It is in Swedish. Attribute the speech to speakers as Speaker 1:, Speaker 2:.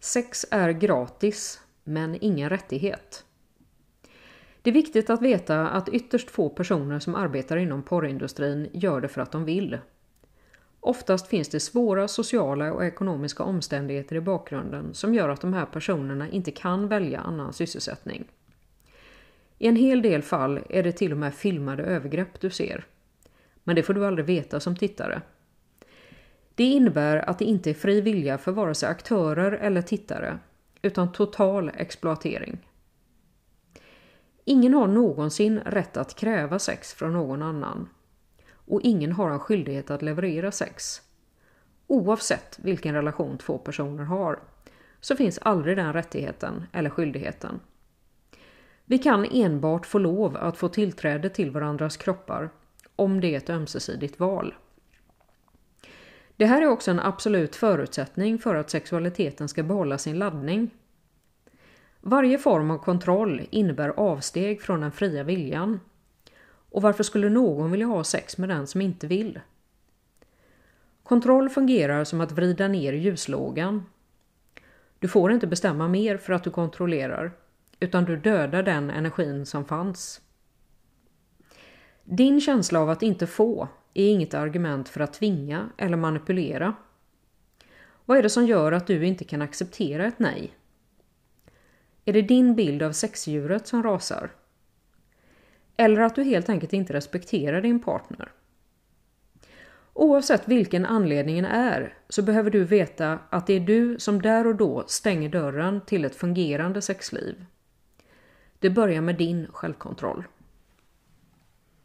Speaker 1: Sex är gratis, men ingen rättighet. Det är viktigt att veta att ytterst få personer som arbetar inom porrindustrin gör det för att de vill. Oftast finns det svåra sociala och ekonomiska omständigheter i bakgrunden som gör att de här personerna inte kan välja annan sysselsättning. I en hel del fall är det till och med filmade övergrepp du ser. Men det får du aldrig veta som tittare. Det innebär att det inte är fri vilja för vare sig aktörer eller tittare, utan total exploatering. Ingen har någonsin rätt att kräva sex från någon annan. Och ingen har en skyldighet att leverera sex. Oavsett vilken relation två personer har så finns aldrig den rättigheten eller skyldigheten. Vi kan enbart få lov att få tillträde till varandras kroppar om det är ett ömsesidigt val. Det här är också en absolut förutsättning för att sexualiteten ska behålla sin laddning. Varje form av kontroll innebär avsteg från den fria viljan. Och varför skulle någon vilja ha sex med den som inte vill? Kontroll fungerar som att vrida ner ljuslågan. Du får inte bestämma mer för att du kontrollerar, utan du dödar den energin som fanns. Din känsla av att inte få är inget argument för att tvinga eller manipulera. Vad är det som gör att du inte kan acceptera ett nej? Är det din bild av sexdjuret som rasar? Eller att du helt enkelt inte respekterar din partner? Oavsett vilken anledningen är så behöver du veta att det är du som där och då stänger dörren till ett fungerande sexliv. Det börjar med din självkontroll.